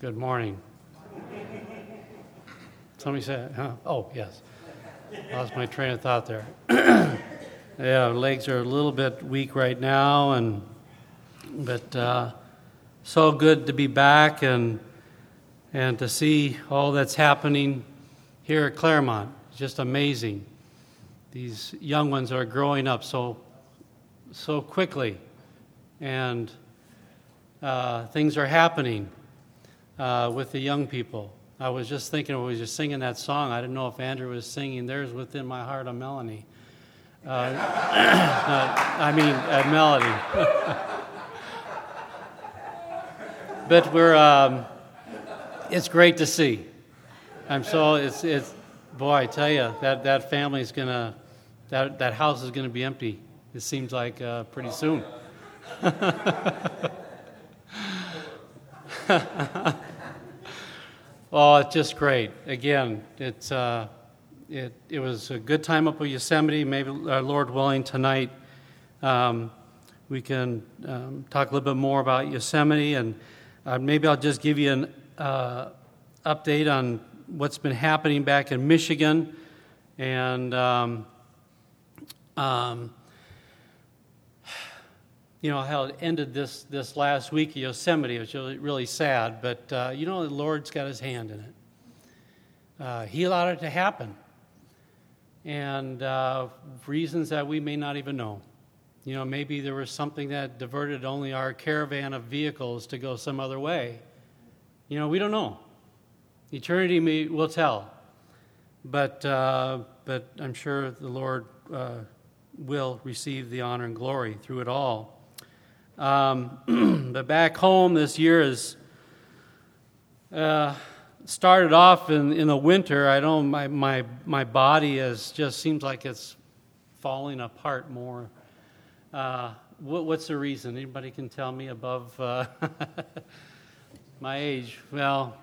Good morning. Somebody said, huh? Oh, yes. Lost my train of thought there. yeah, legs are a little bit weak right now, and but uh, so good to be back and and to see all that's happening here at Claremont. It's just amazing. These young ones are growing up so so quickly, and uh, things are happening uh, with the young people. I was just thinking, I was just singing that song. I didn't know if Andrew was singing "There's Within My Heart a Melody." Uh, I mean, a melody. but we're, um, it's great to see. I'm so, it's, it's, boy, I tell you, that, that family's gonna, that, that house is gonna be empty. It seems like uh, pretty soon. oh, it's just great. Again, it's, uh, it, it was a good time up at Yosemite. Maybe, uh, Lord willing, tonight um, we can um, talk a little bit more about Yosemite, and uh, maybe I'll just give you an uh, update on what's been happening back in Michigan, and um, um you know how it ended this this last week in Yosemite. It was really, really sad, but uh, you know the Lord's got His hand in it. Uh, he allowed it to happen, and uh, reasons that we may not even know. You know, maybe there was something that diverted only our caravan of vehicles to go some other way. You know, we don't know. Eternity may, will tell, but uh, but I'm sure the Lord uh, will receive the honor and glory through it all. Um, but back home this year is uh, started off in, in the winter. I don't my, my my body is just seems like it's falling apart more. Uh, what, what's the reason? Anybody can tell me above uh, my age? Well,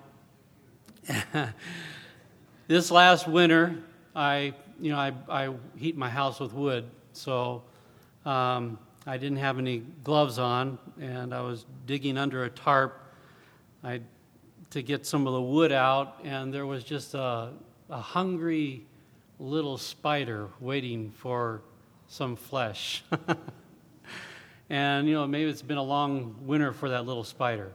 this last winter, I you know I I heat my house with wood, so. Um, I didn't have any gloves on, and I was digging under a tarp I, to get some of the wood out, and there was just a, a hungry little spider waiting for some flesh. and, you know, maybe it's been a long winter for that little spider.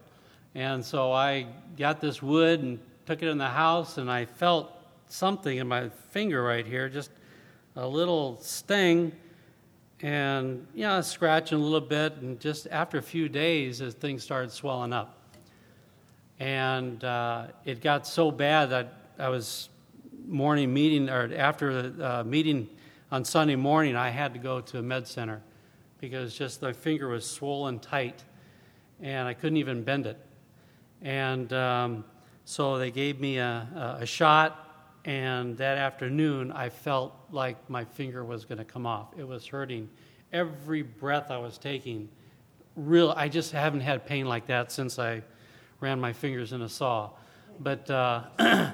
And so I got this wood and took it in the house, and I felt something in my finger right here, just a little sting and you know scratching a little bit and just after a few days as things started swelling up. And uh, it got so bad that i was morning meeting or after the uh, meeting on sunday morning i had to go to a med center because just my finger was swollen tight and i couldn't even bend it. And um, so they gave me a, a shot and that afternoon, I felt like my finger was going to come off. It was hurting. Every breath I was taking, real. I just haven't had pain like that since I ran my fingers in a saw. But uh,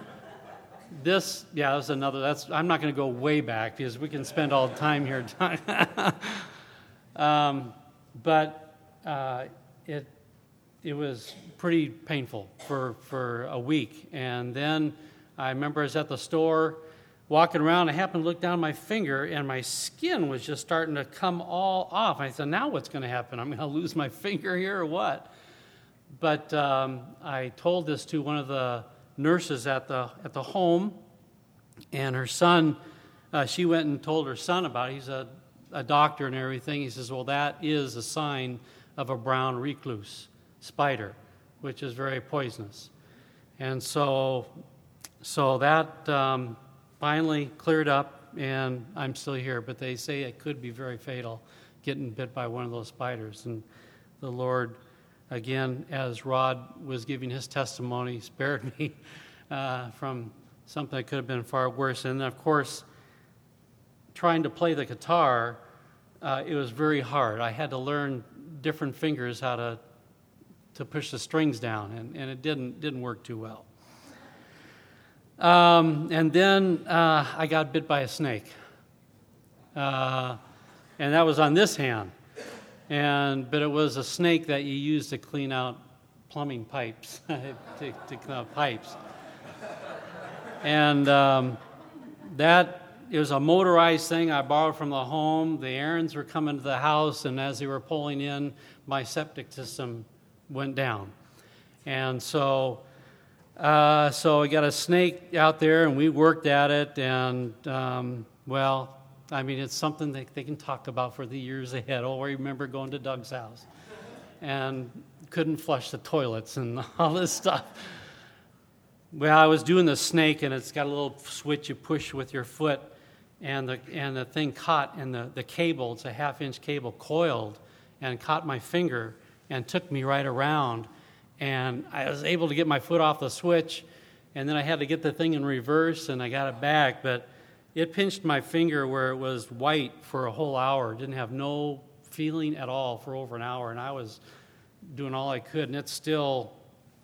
this, yeah, that's another. That's I'm not going to go way back because we can spend all the time here. um, but uh, it it was pretty painful for for a week, and then I remember I was at the store walking around. I happened to look down my finger, and my skin was just starting to come all off. I said, Now what's going to happen? I'm going to lose my finger here or what? But um, I told this to one of the nurses at the, at the home, and her son, uh, she went and told her son about it. He's a, a doctor and everything. He says, Well, that is a sign of a brown recluse spider, which is very poisonous. And so so that um, finally cleared up, and I'm still here. But they say it could be very fatal, getting bit by one of those spiders. And the Lord, again, as Rod was giving his testimony, spared me uh, from something that could have been far worse. And of course, trying to play the guitar, uh, it was very hard. I had to learn different fingers how to to push the strings down, and, and it didn't didn't work too well. Um, and then uh, I got bit by a snake. Uh, and that was on this hand. And, but it was a snake that you use to clean out plumbing pipes, to, to uh, pipes. And um, that it was a motorized thing I borrowed from the home. The errands were coming to the house, and as they were pulling in, my septic system went down. And so, uh, so we got a snake out there, and we worked at it. And um, well, I mean, it's something that they can talk about for the years ahead. Oh, I remember going to Doug's house, and couldn't flush the toilets and all this stuff. Well, I was doing the snake, and it's got a little switch you push with your foot and the, and the thing caught in the, the cable, it's a half inch cable, coiled and caught my finger and took me right around. And I was able to get my foot off the switch, and then I had to get the thing in reverse, and I got it back. But it pinched my finger where it was white for a whole hour, didn't have no feeling at all for over an hour, and I was doing all I could, and it still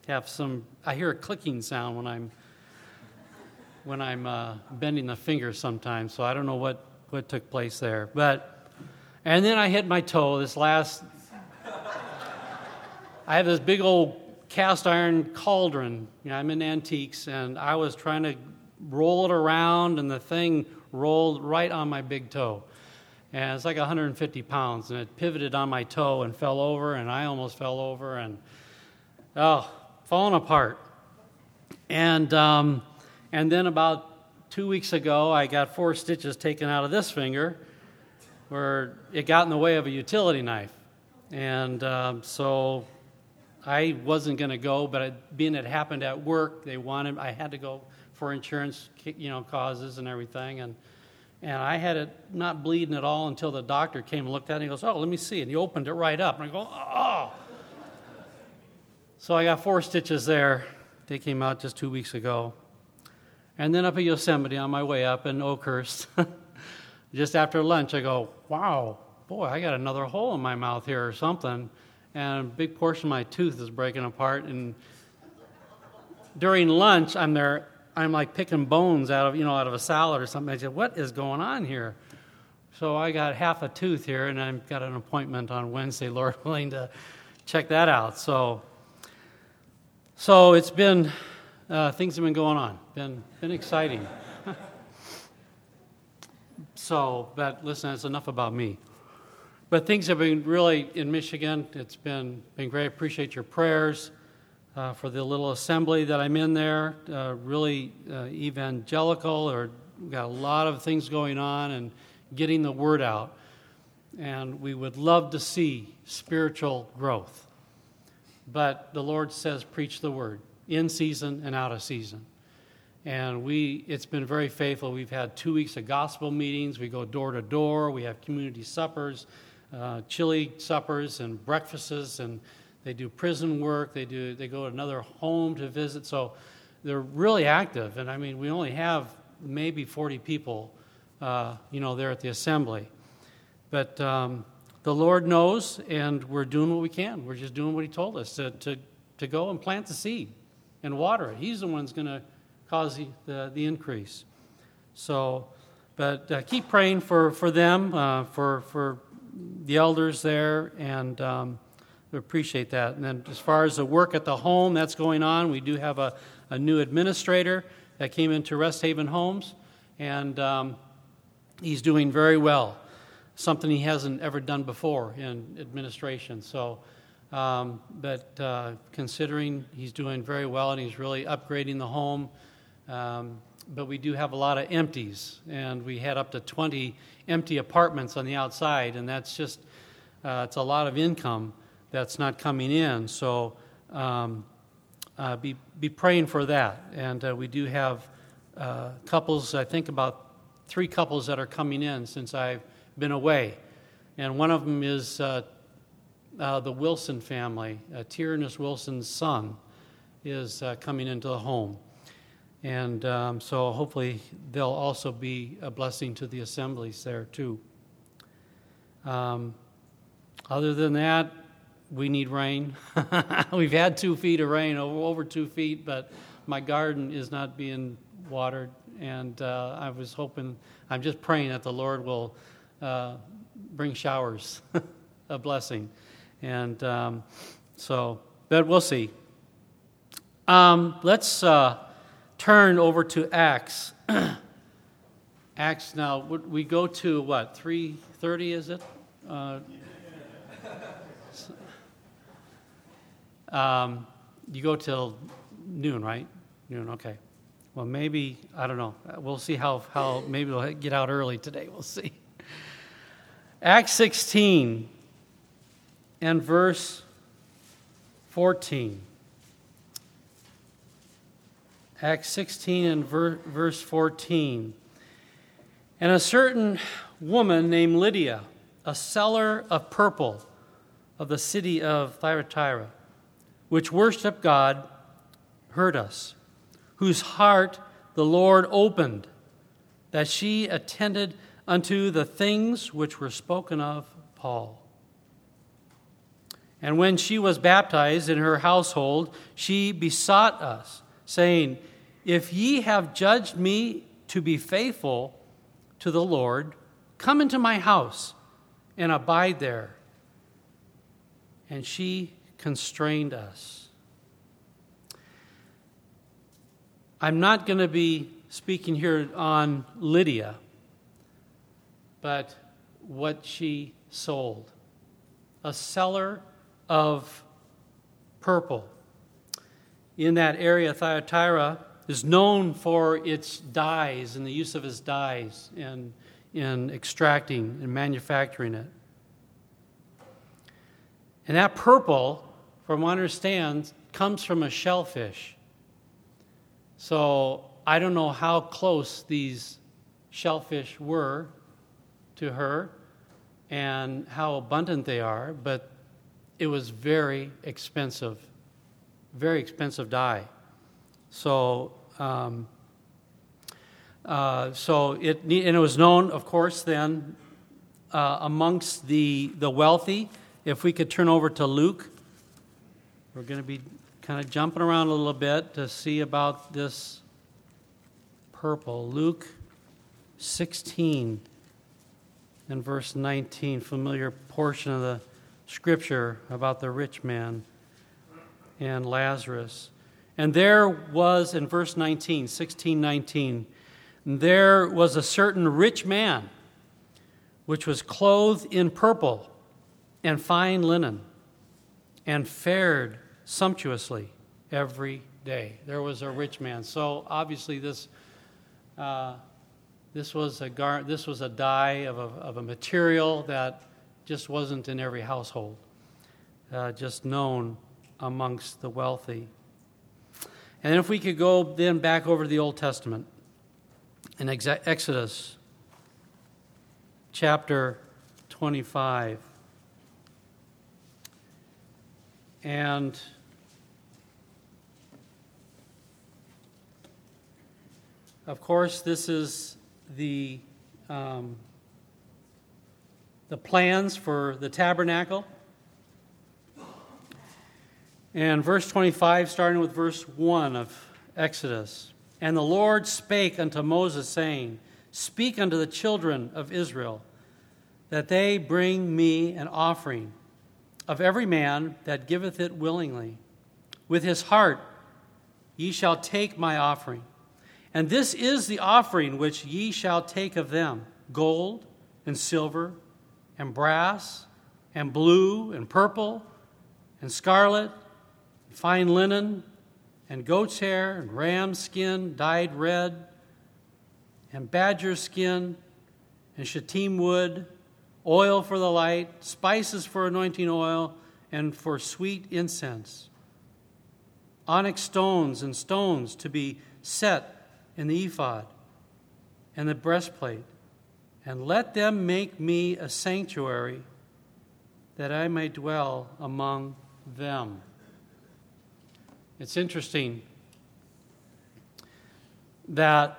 have some. I hear a clicking sound when I'm when I'm uh, bending the finger sometimes, so I don't know what, what took place there. But, and then I hit my toe this last. I have this big old cast iron cauldron. You know, I'm in antiques, and I was trying to roll it around, and the thing rolled right on my big toe. And it's like 150 pounds, and it pivoted on my toe and fell over, and I almost fell over, and oh, falling apart. And um, and then about two weeks ago, I got four stitches taken out of this finger where it got in the way of a utility knife. And um, so I wasn't going to go, but it, being it happened at work, they wanted, I had to go for insurance, you know, causes and everything. And, and I had it not bleeding at all until the doctor came and looked at it and he goes, Oh, let me see. And he opened it right up. And I go, Oh. So I got four stitches there. They came out just two weeks ago. And then up at Yosemite on my way up in Oakhurst, just after lunch, I go, wow, boy, I got another hole in my mouth here or something. And a big portion of my tooth is breaking apart. And during lunch, I'm there, I'm like picking bones out of, you know, out of a salad or something. I said, what is going on here? So I got half a tooth here, and I've got an appointment on Wednesday, Lord willing, to check that out. So, so it's been uh, things have been going on. Been been exciting. so, but listen, it's enough about me. But things have been really in Michigan. It's been been great. I appreciate your prayers uh, for the little assembly that I'm in there. Uh, really uh, evangelical, or we've got a lot of things going on and getting the word out. And we would love to see spiritual growth. But the Lord says, preach the word in season and out of season. And we, it's been very faithful. We've had two weeks of gospel meetings. We go door to door. We have community suppers, uh, chili suppers, and breakfasts. And they do prison work. They do. They go to another home to visit. So they're really active. And I mean, we only have maybe 40 people, uh, you know, there at the assembly. But um, the Lord knows, and we're doing what we can. We're just doing what He told us to, to, to go and plant the seed and water it. He's the one who's going to cause the, the, the, increase. So, but uh, keep praying for, for them, uh, for, for the elders there, and um, we appreciate that. And then as far as the work at the home that's going on, we do have a, a new administrator that came into Rest Haven Homes, and um, he's doing very well. Something he hasn't ever done before in administration. So um, but uh, considering he's doing very well and he's really upgrading the home, um, but we do have a lot of empties, and we had up to 20 empty apartments on the outside, and that's just uh, it's a lot of income that's not coming in. So um, uh, be be praying for that, and uh, we do have uh, couples. I think about three couples that are coming in since I've been away, and one of them is uh, uh, the Wilson family, Tyrannus Wilson's son, is coming into the home. And um, so hopefully they'll also be a blessing to the assemblies there too. Um, other than that, we need rain. We've had two feet of rain, over, two feet, but my garden is not being watered. And uh, I was hoping, I'm just praying that the Lord will uh, bring showers, a blessing. And um, so, but we'll see. Um, let's uh, turn over to Acts. Acts now, we go to what, 3.30 is it? Uh, um, you go till noon, right? Noon, okay. Well, maybe, I don't know. We'll see how, how maybe we'll get out early today. We'll see. Acts 16 and verse 14. Acts 16 and ver- verse 14. And a certain woman named Lydia, a seller of purple of the city of Thyatira, which worshiped God, heard us, whose heart the Lord opened, that she attended unto the things which were spoken of Paul. And when she was baptized in her household, she besought us, saying, If ye have judged me to be faithful to the Lord, come into my house and abide there. And she constrained us. I'm not going to be speaking here on Lydia, but what she sold. A seller of purple. In that area, Thyatira is known for its dyes and the use of its dyes in, in extracting and manufacturing it. And that purple, from what I understand, comes from a shellfish. So I don't know how close these shellfish were to her and how abundant they are, but it was very expensive, very expensive dye. So, um, uh, so it and it was known, of course, then uh, amongst the the wealthy. If we could turn over to Luke, we're going to be kind of jumping around a little bit to see about this purple. Luke 16 and verse 19, familiar portion of the scripture about the rich man and Lazarus. And there was, in verse 19, 16, 19, there was a certain rich man which was clothed in purple and fine linen and fared sumptuously every day. There was a rich man. So obviously, this. Uh, this was a gar- this was a dye of a, of a material that just wasn't in every household, uh, just known amongst the wealthy. And if we could go then back over to the Old Testament in Exodus chapter 25. And of course, this is the, um, the plans for the tabernacle. And verse 25, starting with verse 1 of Exodus. And the Lord spake unto Moses, saying, Speak unto the children of Israel, that they bring me an offering of every man that giveth it willingly. With his heart ye shall take my offering. And this is the offering which ye shall take of them gold and silver and brass and blue and purple and scarlet fine linen, and goat's hair, and ram skin dyed red, and badger skin, and shittim wood, oil for the light, spices for anointing oil, and for sweet incense, onyx stones and stones to be set in the ephod and the breastplate, and let them make me a sanctuary that I may dwell among them. It's interesting that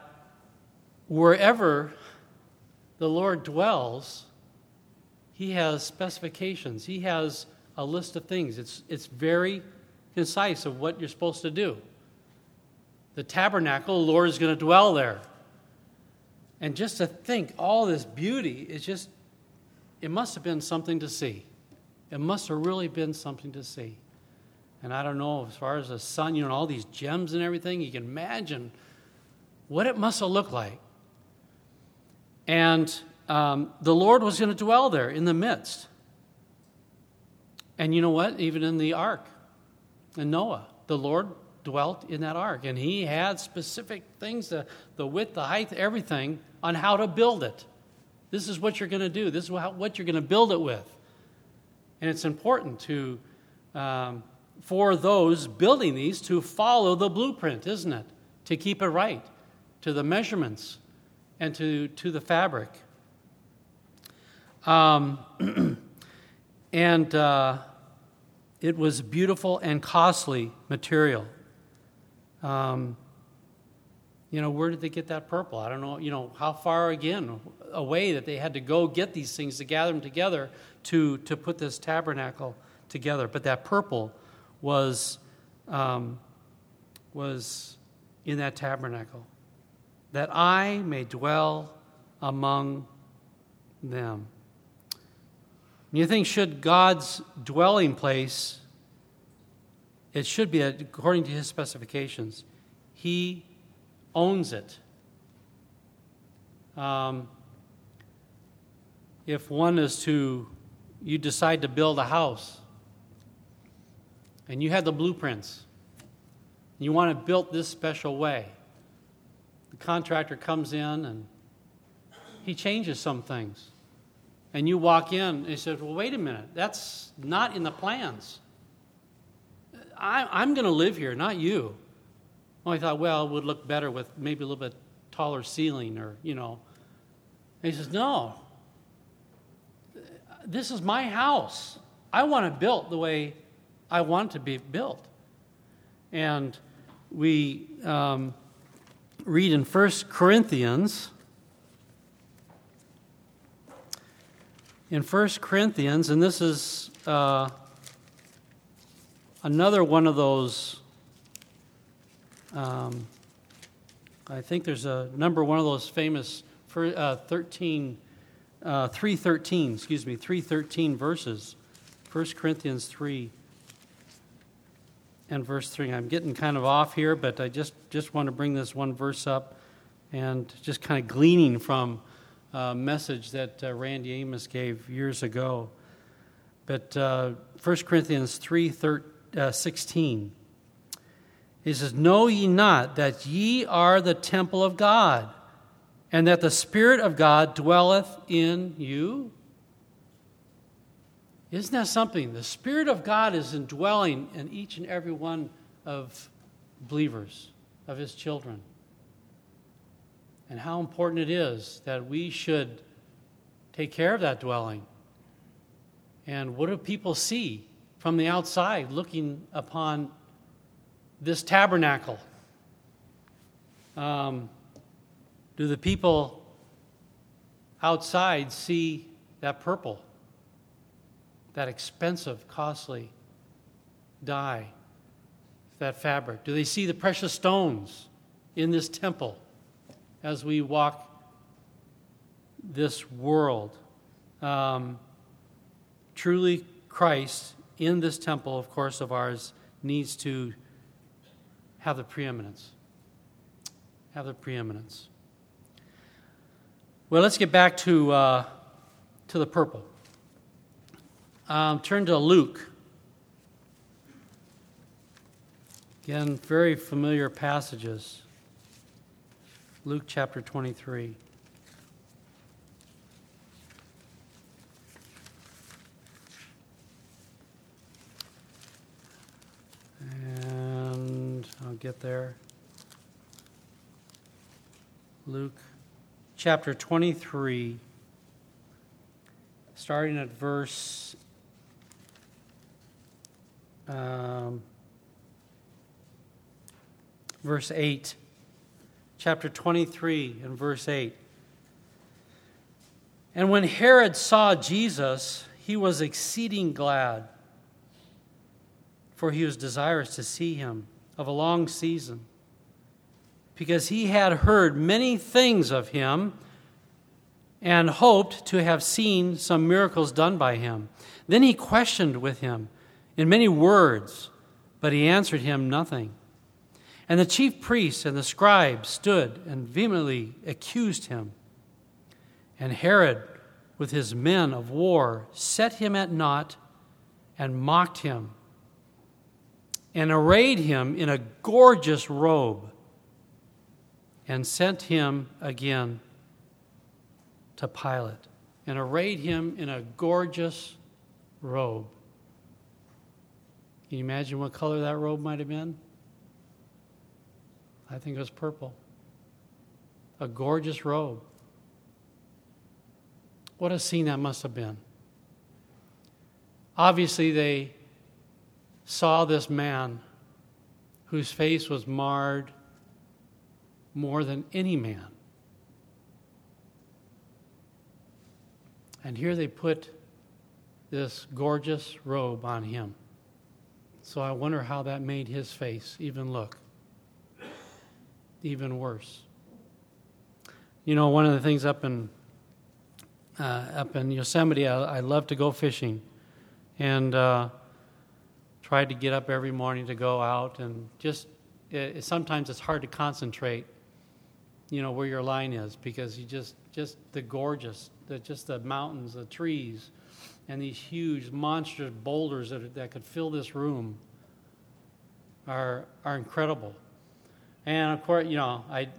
wherever the Lord dwells, He has specifications. He has a list of things. It's, it's very concise of what you're supposed to do. The tabernacle, the Lord is going to dwell there. And just to think, all this beauty is just, it must have been something to see. It must have really been something to see. And I don't know, as far as the sun, you know, all these gems and everything, you can imagine what it must have looked like. And um, the Lord was going to dwell there in the midst. And you know what? Even in the ark, in Noah, the Lord dwelt in that ark. And he had specific things the, the width, the height, everything on how to build it. This is what you're going to do, this is what you're going to build it with. And it's important to, um, for those building these to follow the blueprint, isn't it? To keep it right, to the measurements, and to, to the fabric. Um, and uh, it was beautiful and costly material. Um, you know, where did they get that purple? I don't know, you know, how far again away that they had to go get these things to gather them together to, to put this tabernacle together. But that purple was, um, was in that tabernacle, that I may dwell among them. You think, should God's dwelling place, it should be according to his specifications. He owns it. Um, if one is to, you decide to build a house, and you had the blueprints, you want it built this special way. The contractor comes in and he changes some things. And you walk in and he says, Well, wait a minute, that's not in the plans. I, am going to live here, not you. Well, I thought, well, it would look better with maybe a little bit taller ceiling or, you know. And he says, No, this is my house. I want it built the way I want to be built. And we um, read in 1 Corinthians, in 1 Corinthians, and this is uh, another one of those. Um, I think there's a number one of those famous uh, 13 uh, 313, excuse me, 313 verses. 1 Corinthians 3 and verse 3. I'm getting kind of off here, but I just, just want to bring this one verse up and just kind of gleaning from a message that uh, Randy Amos gave years ago. But uh, 1 Corinthians 3 13, uh, 16, he says, Know ye not that ye are the temple of God? and that the Spirit of God dwelleth in you? Isn't that something? The Spirit of God is indwelling in each and every one of believers, of His children. And how important it is that we should take care of that dwelling. And what do people see from the outside looking upon this tabernacle? Um, do the people outside see that purple, that expensive, costly dye, that fabric? Do they see the precious stones in this temple as we walk this world? Um, truly, Christ in this temple, of course, of ours, needs to have the preeminence. Have the preeminence. Well, let's get back to, uh, to the purple. Um, turn to Luke. Again, very familiar passages. Luke chapter 23. And I'll get there. Luke chapter 23, starting at verse um, verse 8. Chapter 23 and verse 8. And when Herod saw Jesus, he was exceeding glad, for he was desirous to see him of a long season because he had heard many things of him and hoped to have seen some miracles done by him. Then he questioned with him in many words, but he answered him nothing. And the chief priests and the scribes stood and vehemently accused him. And Herod, with his men of war, set him at naught and mocked him and arrayed him in a gorgeous robe and sent him again to Pilate and arrayed him in a gorgeous robe. Can you imagine what color that robe might have been? I think it was purple. A gorgeous robe. What a scene that must have been. Obviously, they saw this man whose face was marred more than any man. And here they put this gorgeous robe on him. So I wonder how that made his face even look even worse. You know, one of the things up in uh, up in Yosemite, I, I, love to go fishing, and uh, tried to get up every morning to go out, and just it, sometimes it's hard to concentrate. You know where your line is because you just just the gorgeous, the just the mountains, the trees, and these huge monstrous boulders that that could fill this room are are incredible. And of course, you know, I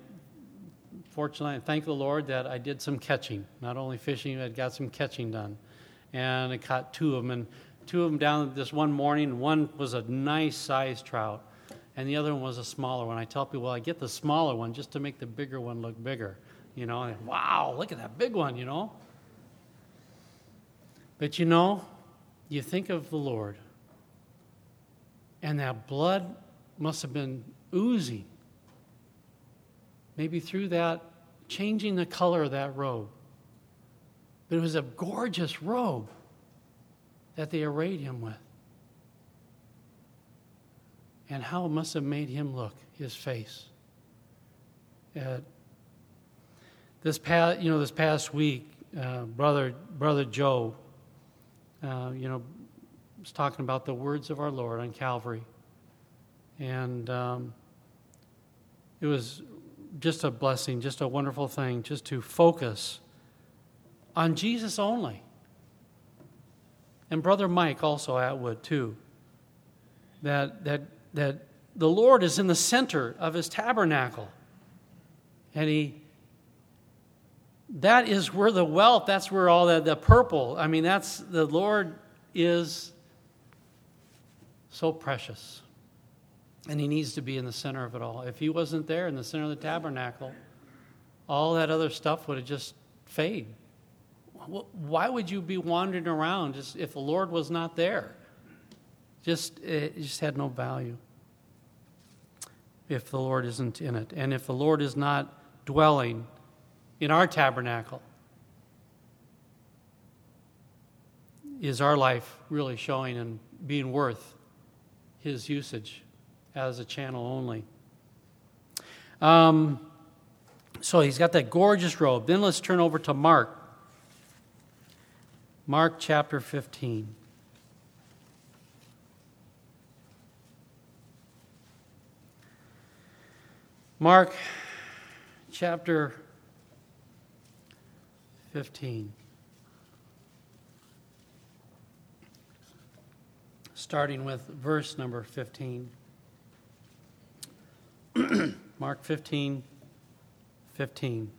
fortunately thank the Lord that I did some catching, not only fishing, I got some catching done. And I caught two of them, and two of them down this one morning. One was a nice sized trout, and the other one was a smaller one. I tell people, well, I get the smaller one just to make the bigger one look bigger. You know, and, wow, look at that big one, you know. But you know, you think of the Lord, and that blood must have been oozing maybe through that, changing the color of that robe. But it was a gorgeous robe that they arrayed him with. And how it must have made him look, his face. Uh, this past, you know, this past week, uh, brother, brother Joe, uh, you know, was talking about the words of our Lord on Calvary, and um, it was just a blessing, just a wonderful thing, just to focus on Jesus only. And Brother Mike also Atwood, too. That, that, that the Lord is in the center of his tabernacle. And he, that is where the wealth, that's where all the, the purple, I mean, that's, the Lord is so precious. And he needs to be in the center of it all. If he wasn't there in the center of the tabernacle, all that other stuff would have just fade. Why would you be wandering around just if the Lord was not there? Just it just had no value if the Lord isn't in it, and if the Lord is not dwelling in our tabernacle. Is our life really showing and being worth His usage? as a channel only. Um, so he's got that gorgeous robe. Then let's turn over to Mark. Mark chapter 15. Mark chapter 15. Starting with verse number 15. Mark 15, 15.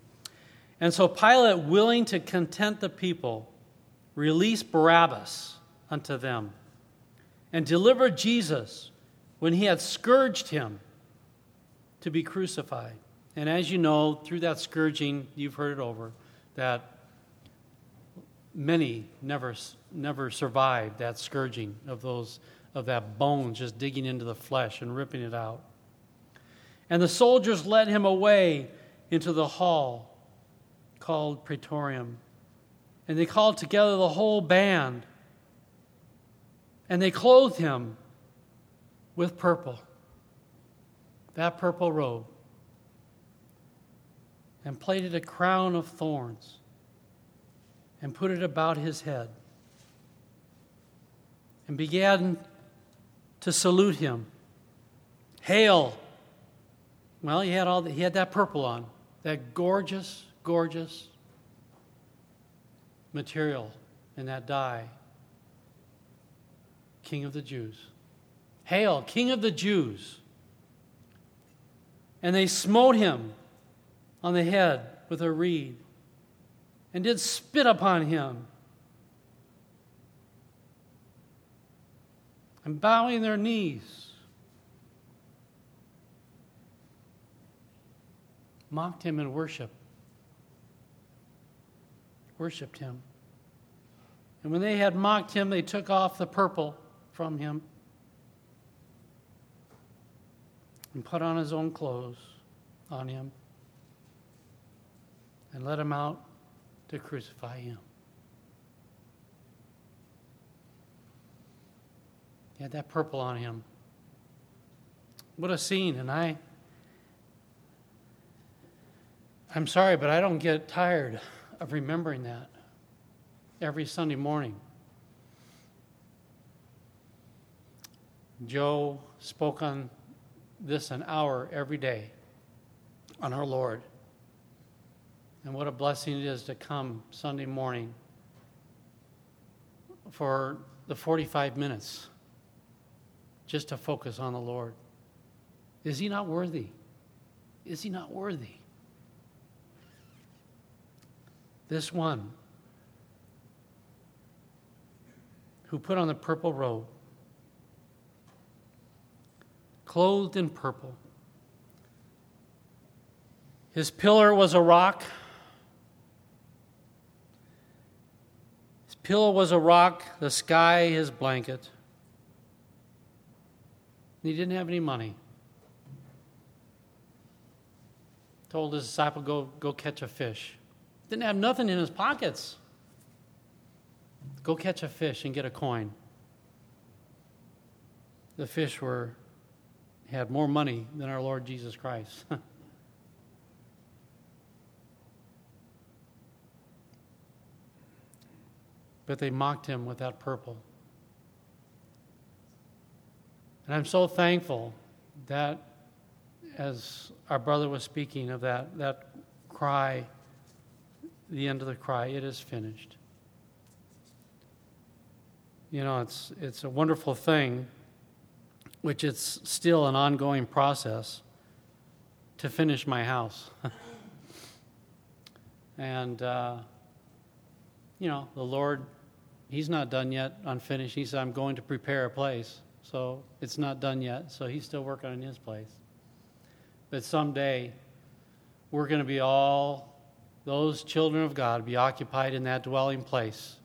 And so Pilate, willing to content the people, released Barabbas unto them and delivered Jesus when he had scourged him to be crucified. And as you know, through that scourging, you've heard it over, that many never, never survived that scourging of those of that bone just digging into the flesh and ripping it out. And the soldiers led him away into the hall called Praetorium. And they called together the whole band. And they clothed him with purple, that purple robe, and plaited a crown of thorns and put it about his head and began to salute him Hail. Well, he had all the, he had that purple on, that gorgeous, gorgeous material and that dye. King of the Jews. Hail, King of the Jews. And they smote him on the head with a reed and did spit upon him. And bowing their knees, mocked him in worship. Worshipped him. And when they had mocked him, they took off the purple from him and put on his own clothes on him and let him out to crucify him. He had that purple on him. What a scene, and I I'm sorry, but I don't get tired of remembering that every Sunday morning. Joe spoke on this an hour every day on our Lord. And what a blessing it is to come Sunday morning for the 45 minutes just to focus on the Lord. Is he not worthy? Is he not worthy? This one who put on the purple robe, clothed in purple. His pillar was a rock. Pillow was a rock, the sky his blanket. And he didn't have any money. Told his disciple, go, go catch a fish. Didn't have nothing in his pockets. Go catch a fish and get a coin. The fish were had more money than our Lord Jesus Christ. but they mocked him with that purple. And I'm so thankful that as our brother was speaking of that, that cry, the end of the cry, it is finished. You know, it's, it's a wonderful thing, which it's still an ongoing process to finish my house. and, uh, you know, the Lord, He's not done yet, unfinished. He said, I'm going to prepare a place. So it's not done yet. So He's still working on His place. But someday, we're going to be all, those children of God, be occupied in that dwelling place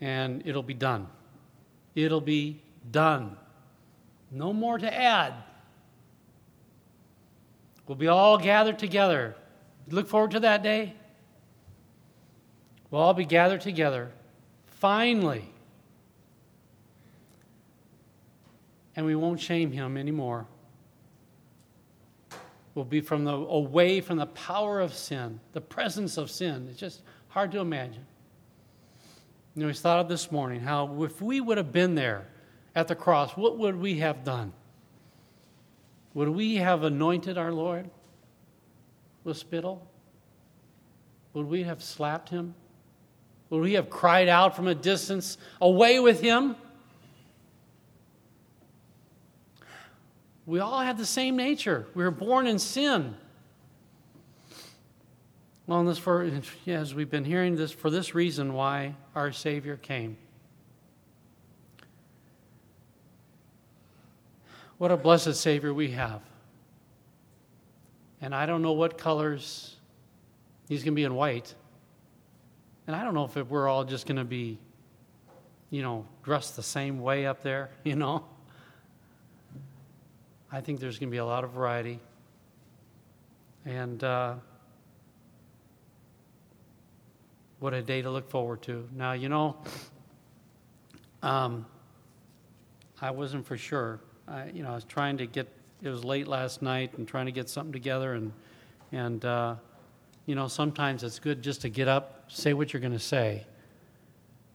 and it'll be done. It'll be done. No more to add. We'll be all gathered together. Look forward to that day. We'll all be gathered together, finally. And we won't shame him anymore. We'll be from the, away from the power of sin, the presence of sin. It's just hard to imagine. You know, we thought of this morning how if we would have been there at the cross, what would we have done? Would we have anointed our Lord with spittle? Would we have slapped him? Would we have cried out from a distance, Away with him? We all have the same nature. We were born in sin. Well, this for, as we've been hearing this, for this reason why our Savior came. What a blessed Savior we have. And I don't know what colors he's going to be in white. And I don't know if we're all just going to be, you know, dressed the same way up there, you know. I think there's going to be a lot of variety. And, uh, What a day to look forward to. Now, you know, um, I wasn't for sure. I, you know, I was trying to get, it was late last night and trying to get something together. And, and uh, you know, sometimes it's good just to get up, say what you're going to say,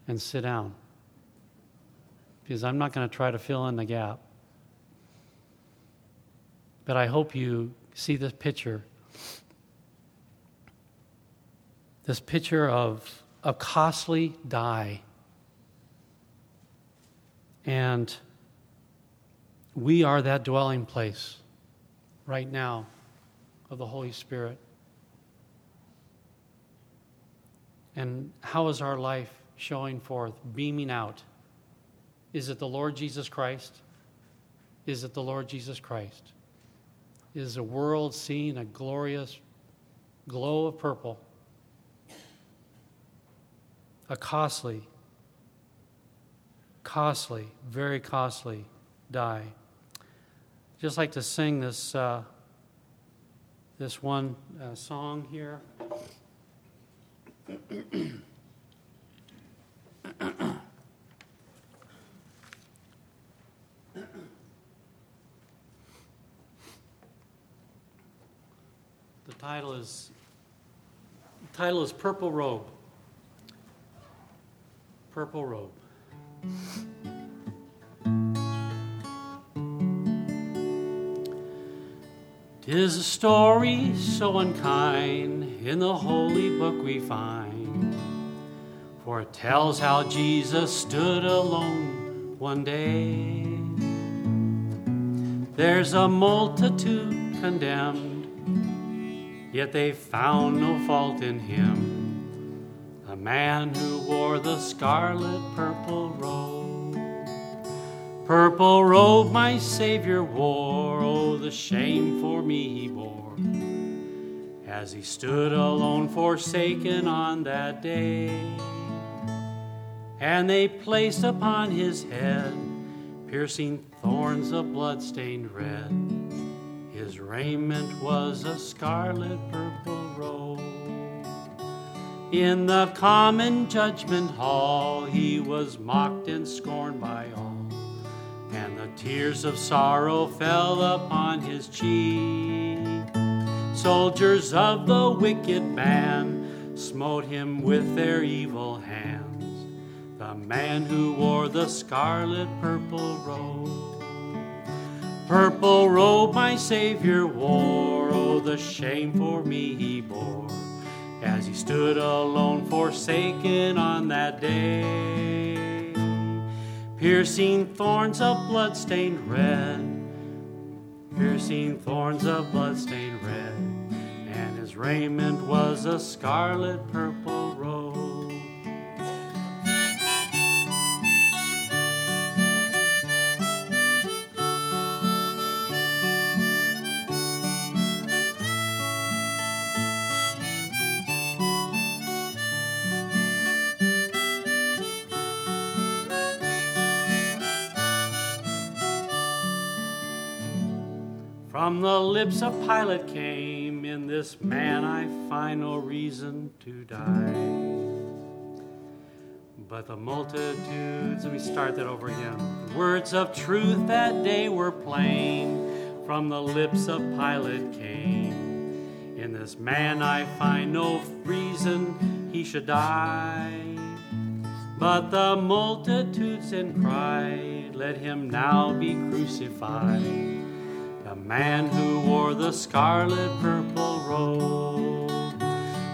and sit down. Because I'm not going to try to fill in the gap. But I hope you see this picture. This picture of a costly dye. And we are that dwelling place right now of the Holy Spirit. And how is our life showing forth, beaming out? Is it the Lord Jesus Christ? Is it the Lord Jesus Christ? Is the world seeing a glorious glow of purple? A costly, costly, very costly dye. Just like to sing this, uh, this one uh, song here. The title is the title is Purple Robe. Purple Robe. Tis a story so unkind in the holy book we find, for it tells how Jesus stood alone one day. There's a multitude condemned yet they found no fault in him. A man who wore the scarlet purple robe. Purple robe my Savior wore, oh, the shame for me he bore. As he stood alone, forsaken on that day. And they placed upon his head piercing thorns of blood-stained red his raiment was a scarlet purple robe. In the common judgment hall, he was mocked and scorned by all, and the tears of sorrow fell upon his cheek. Soldiers of the wicked man smote him with their evil hands, the man who wore the scarlet purple robe. Purple robe my Savior wore, oh, the shame for me he bore, as he stood alone, forsaken on that day. Piercing thorns of blood-stained red, piercing thorns of blood-stained red, and his raiment was a scarlet purple robe. Lips of Pilate came, In this man I find no reason to die. But the multitudes, let me start that over again. Words of truth that day were plain, from the lips of Pilate came. In this man I find no reason he should die. But the multitudes then cried, Let him now be crucified the man who wore the scarlet purple robe.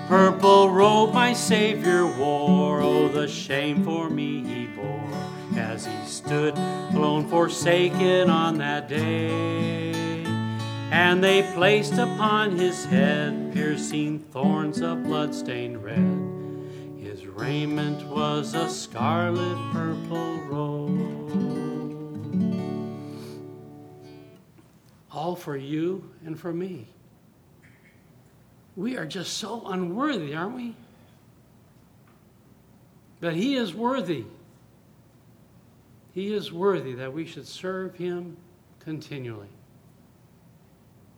Purple robe my Savior wore, oh, the shame for me he bore, as he stood alone forsaken on that day. And they placed upon his head piercing thorns of blood-stained red. His raiment was a scarlet purple robe. All for you and for me. We are just so unworthy, aren't we? But He is worthy. He is worthy that we should serve Him continually.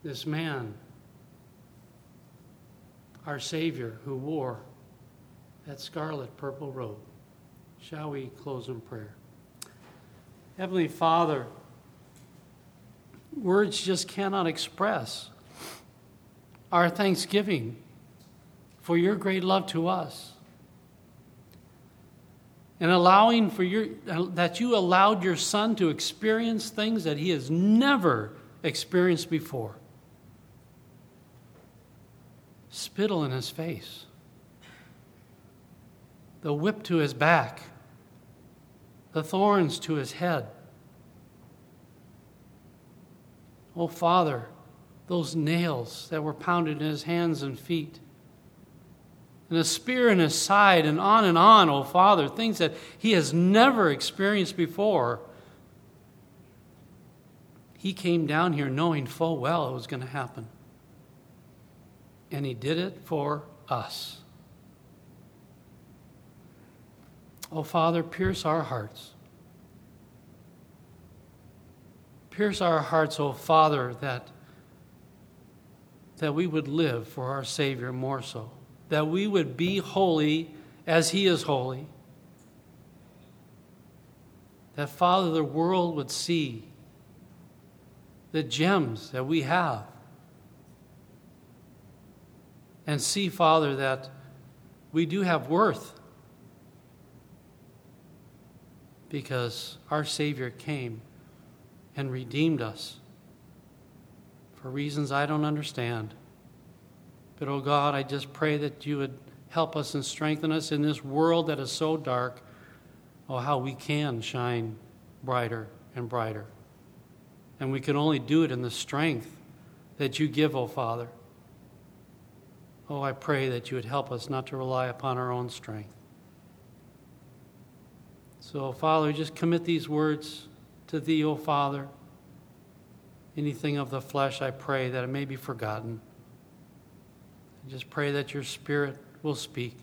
This man, our Savior, who wore that scarlet purple robe. Shall we close in prayer? Heavenly Father, words just cannot express our thanksgiving for your great love to us and allowing for your that you allowed your son to experience things that he has never experienced before. Spittle in his face, the whip to his back, the thorns to his head. Oh, Father, those nails that were pounded in his hands and feet, and a spear in his side, and on and on, oh, Father, things that he has never experienced before. He came down here knowing full well it was going to happen. And he did it for us. Oh, Father, pierce our hearts. Pierce our hearts, oh Father, that, that we would live for our Savior more so, that we would be holy as He is holy, that, Father, the world would see the gems that we have, and see, Father, that we do have worth because our Savior came and redeemed us for reasons I don't understand. But, oh God, I just pray that you would help us and strengthen us in this world that is so dark. Oh, how we can shine brighter and brighter. And we can only do it in the strength that you give, oh Father. Oh, I pray that you would help us not to rely upon our own strength. So, Father, just commit these words to thee, O Father. Anything of the flesh, I pray that it may be forgotten. I just pray that your Spirit will speak.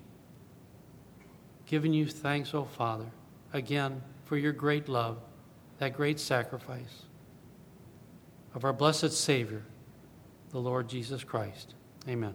Giving you thanks, O Father, again for your great love, that great sacrifice of our blessed Savior, the Lord Jesus Christ. Amen.